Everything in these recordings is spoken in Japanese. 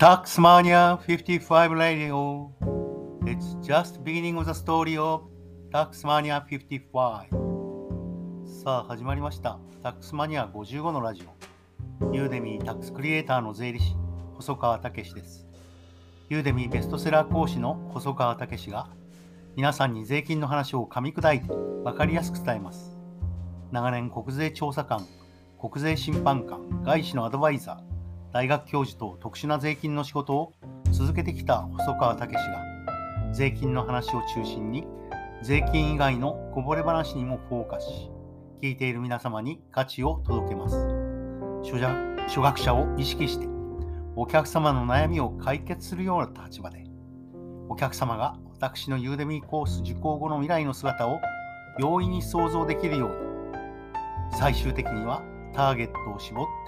Taxmania 55 Radio. It's just beginning of the story of Taxmania 55. さあ始まりました。Taxmania 55のラジオ。ユーデミータックスクリエイターの税理士、細川武です。ユーデミーベストセラー講師の細川武が皆さんに税金の話を噛み砕いて分かりやすく伝えます。長年国税調査官、国税審判官、外資のアドバイザー、大学教授と特殊な税金の仕事を続けてきた細川武が税金の話を中心に税金以外のこぼれ話にもフォーカス。し聞いている皆様に価値を届けます初学者を意識してお客様の悩みを解決するような立場でお客様が私のユーデミーコース受講後の未来の姿を容易に想像できるように。最終的にはターゲットを絞って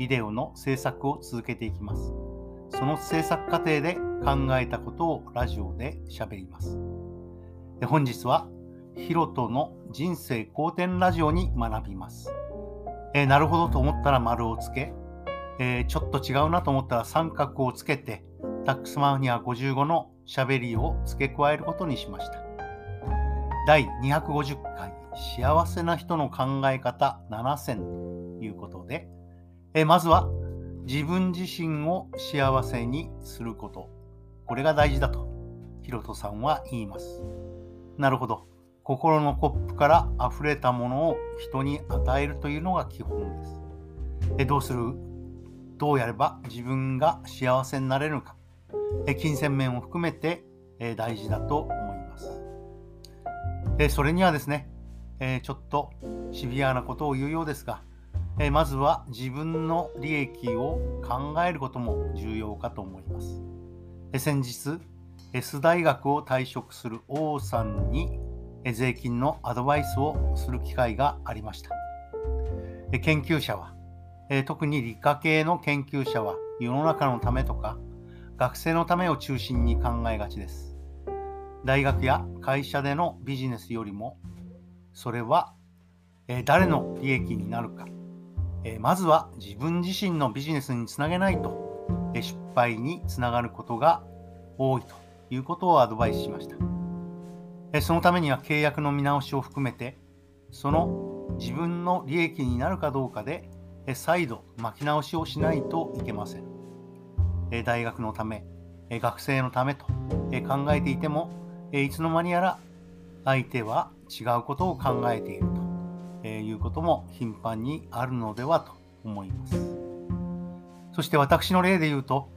ビデオの制作を続けていきます。その制作過程で考えたことをラジオで喋ります。本日はヒロトの人生好転ラジオに学びます。えー、なるほどと思ったら丸をつけ、えー、ちょっと違うなと思ったら三角をつけて、タックスマニア55の喋りを付け加えることにしました。第250回幸せな人の考え方7選ということで、えまずは自分自身を幸せにすること。これが大事だと、ヒロトさんは言います。なるほど。心のコップから溢れたものを人に与えるというのが基本です。えどうする？どうやれば自分が幸せになれるのか。え金銭面を含めてえ大事だと思います。えそれにはですね、えちょっとシビアなことを言うようですが、えまずは自分の利益を考えることも重要かと思います。え先日、S 大学を退職する王さんに税金のアドバイスをする機会がありました。研究者は、特に理科系の研究者は世の中のためとか学生のためを中心に考えがちです。大学や会社でのビジネスよりもそれは誰の利益になるかえまずは自分自身のビジネスにつなげないと、え失敗につながることが多いということをアドバイスしました。えそのためには契約の見直しを含めて、その自分の利益になるかどうかで、え再度巻き直しをしないといけません。え大学のため、え学生のためと、え考えていても、えいつの間にやら相手は違うことを考えていると。えいうことも頻繁にあるのではと思います。そして私の例で言うと、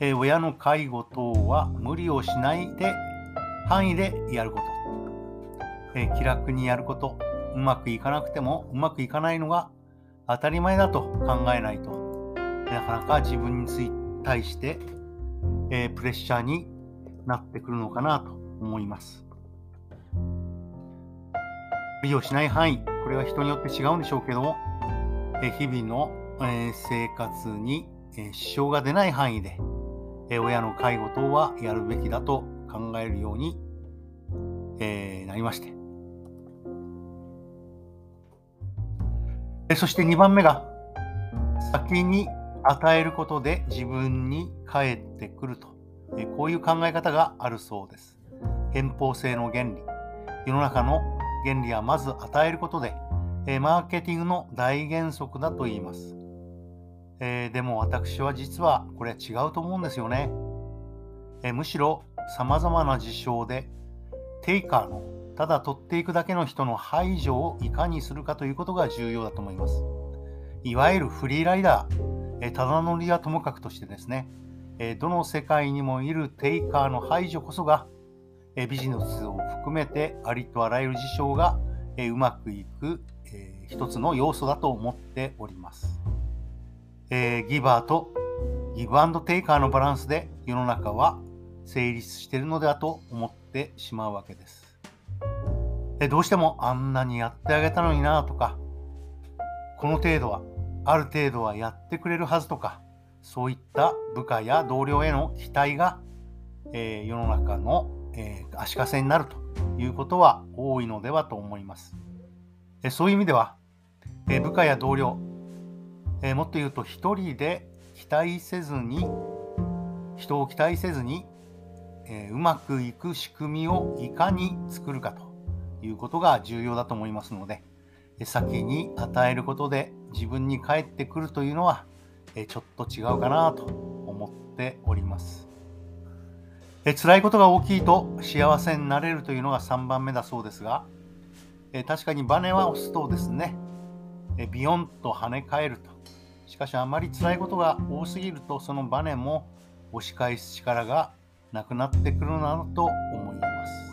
え親の介護等は無理をしないで範囲でやること、え気楽にやること、うまくいかなくてもうまくいかないのが当たり前だと考えないとなかなか自分に対して、えプレッシャーになってくるのかなと思います。無理をしない範囲、これは人によって違うんでしょうけども、え日々の、え生活に、え支障が出ない範囲で、え親の介護等はやるべきだと考えるように、えなりまして。えそして2番目が、先に与えることで自分に返ってくると、えこういう考え方があるそうです。偏方性の原理。世の中の原理はまず与えることで、え、マーケティングの大原則だと言います。えー、でも私は実はこれは違うと思うんですよね。え、むしろ様々な事象でテイカーのただ取っていくだけの人の排除をいかにするかということが重要だと思います。いわゆるフリーライダー、えただ乗りはともかくとしてですね、えどの世界にもいるテイカーの排除こそがえビジネスを含めてありとあらゆる事象が、えうまくいく、え一つの要素だと思っております。えギバーとギブアンドテイカーのバランスで世の中は成立しているのではと思ってしまうわけです。えどうしてもあんなにやってあげたのになとか、この程度は、ある程度はやってくれるはずとか、そういった部下や同僚への期待が、えー、世の中のえー、足かせになるということは多いのではと思います。えそういう意味では、え部下や同僚、えもっと言うと1人で期待せずに人を期待せずに、え、うまくいく仕組みをいかに作るかということが重要だと思いますので、え先に与えることで自分に返ってくるというのは、えちょっと違うかなと思っております。え辛いことが大きいと幸せになれるというのが3番目だそうですが、え確かにバネは押すとですね、えビヨンと跳ね返ると。しかしあまり辛いことが多すぎるとそのバネも押し返す力がなくなってくるなと思います。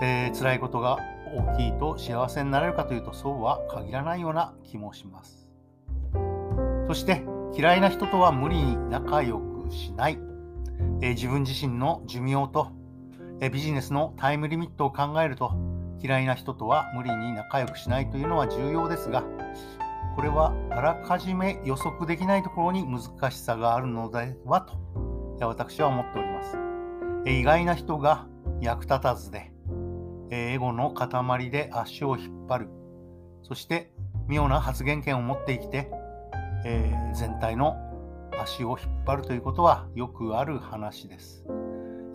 えー、辛いことが大きいと幸せになれるかというとそうは限らないような気もします。そして嫌いな人とは無理に仲良くしない。え、自分自身の寿命と、え、ビジネスのタイムリミットを考えると嫌いな人とは無理に仲良くしないというのは重要ですがこれはあらかじめ予測できないところに難しさがあるのではと私は思っております。え、意外な人が役立たずで、えエゴの塊で足を引っ張るそして妙な発言権を持って生きて、えー、全体の足を引っ張るということはよくある話です。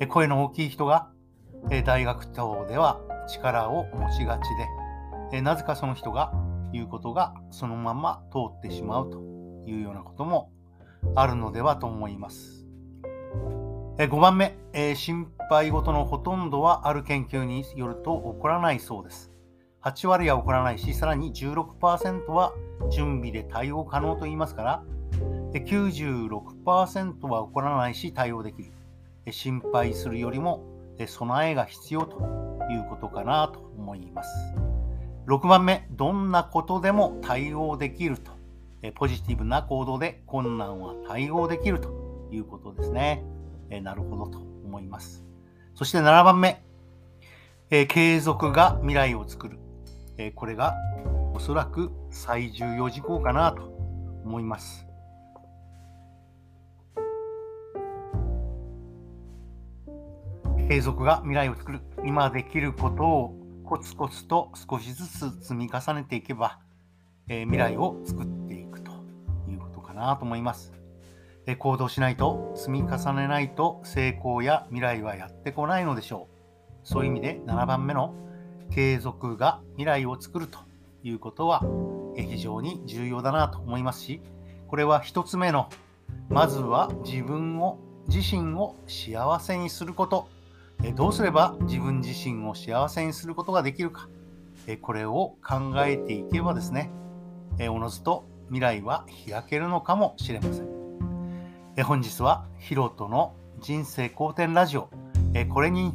声の大きい人が大学等では力を持ちがちで、なぜかその人が言うことがそのまま通ってしまうというようなこともあるのではと思います。5番目、心配事のほとんどはある研究によると起こらないそうです。8割は起こらないし、さらに16%は準備で対応可能と言いますから、96%は起こらないし対応できる。心配するよりも備えが必要ということかなと思います。6番目、どんなことでも対応できると。ポジティブな行動で困難は対応できるということですね。なるほどと思います。そして7番目、継続が未来を作る。これがおそらく最重要事項かなと思います。継続が未来を作る。今できることをコツコツと少しずつ積み重ねていけば、えー、未来を作っていくということかなと思います。えー、行動しないと、積み重ねないと成功や未来はやってこないのでしょう。そういう意味で7番目の継続が未来を作るということは、え非常に重要だなと思いますし、これは1つ目の、まずは自分を、自身を幸せにすることどうすれば自分自身を幸せにすることができるか、これを考えていけばですね、おのずと未来は開けるのかもしれません。本日はヒロトの人生好転ラジオ、これに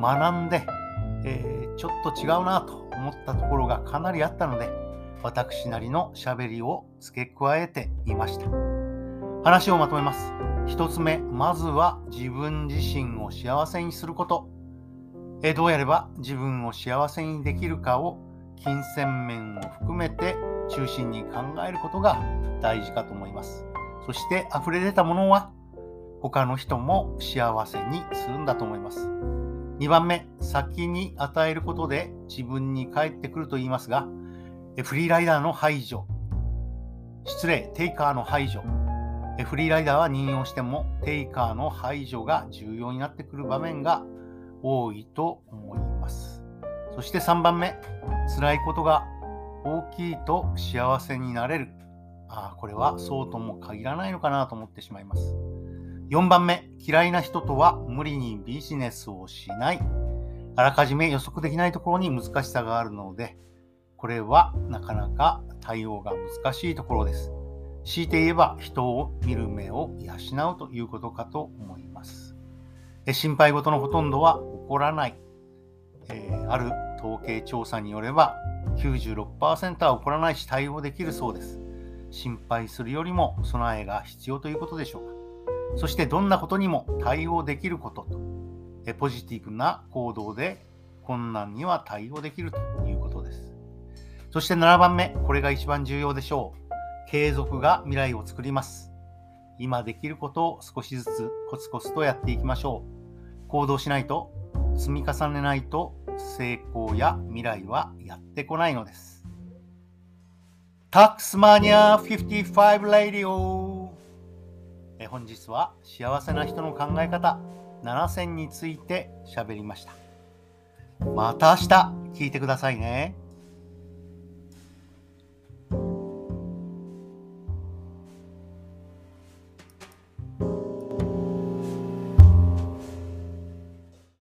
学んで、ちょっと違うなと思ったところがかなりあったので、私なりのしゃべりを付け加えてみました。話をまとめます。1つ目、まずは自分自身を幸せにすること。えどうやれば自分を幸せにできるかを金銭面を含めて中心に考えることが大事かと思います。そして溢れ出たものは他の人も幸せにするんだと思います。2番目、先に与えることで自分に返ってくると言いますが、フリーライダーの排除、失礼、テイカーの排除、フリーライダーは任用してもテイカーの排除が重要になってくる場面が多いと思います。そして3番目、辛いことが大きいと幸せになれる。ああ、これはそうとも限らないのかなと思ってしまいます。4番目、嫌いな人とは無理にビジネスをしない。あらかじめ予測できないところに難しさがあるので、これはなかなか対応が難しいところです。強いて言えば人を見る目を養うということかと思います。心配事のほとんどは起こらない。えー、ある統計調査によれば96%は起こらないし対応できるそうです。心配するよりも備えが必要ということでしょうか。そしてどんなことにも対応できることと、えポジティブな行動で困難には対応できるということです。そして7番目、これが一番重要でしょう。継続が未来を作ります。今できることを少しずつコツコツとやっていきましょう。行動しないと、積み重ねないと成功や未来はやってこないのです。タックスマニア55ラディオえ本日は幸せな人の考え方7選について喋りました。また明日聞いてくださいね。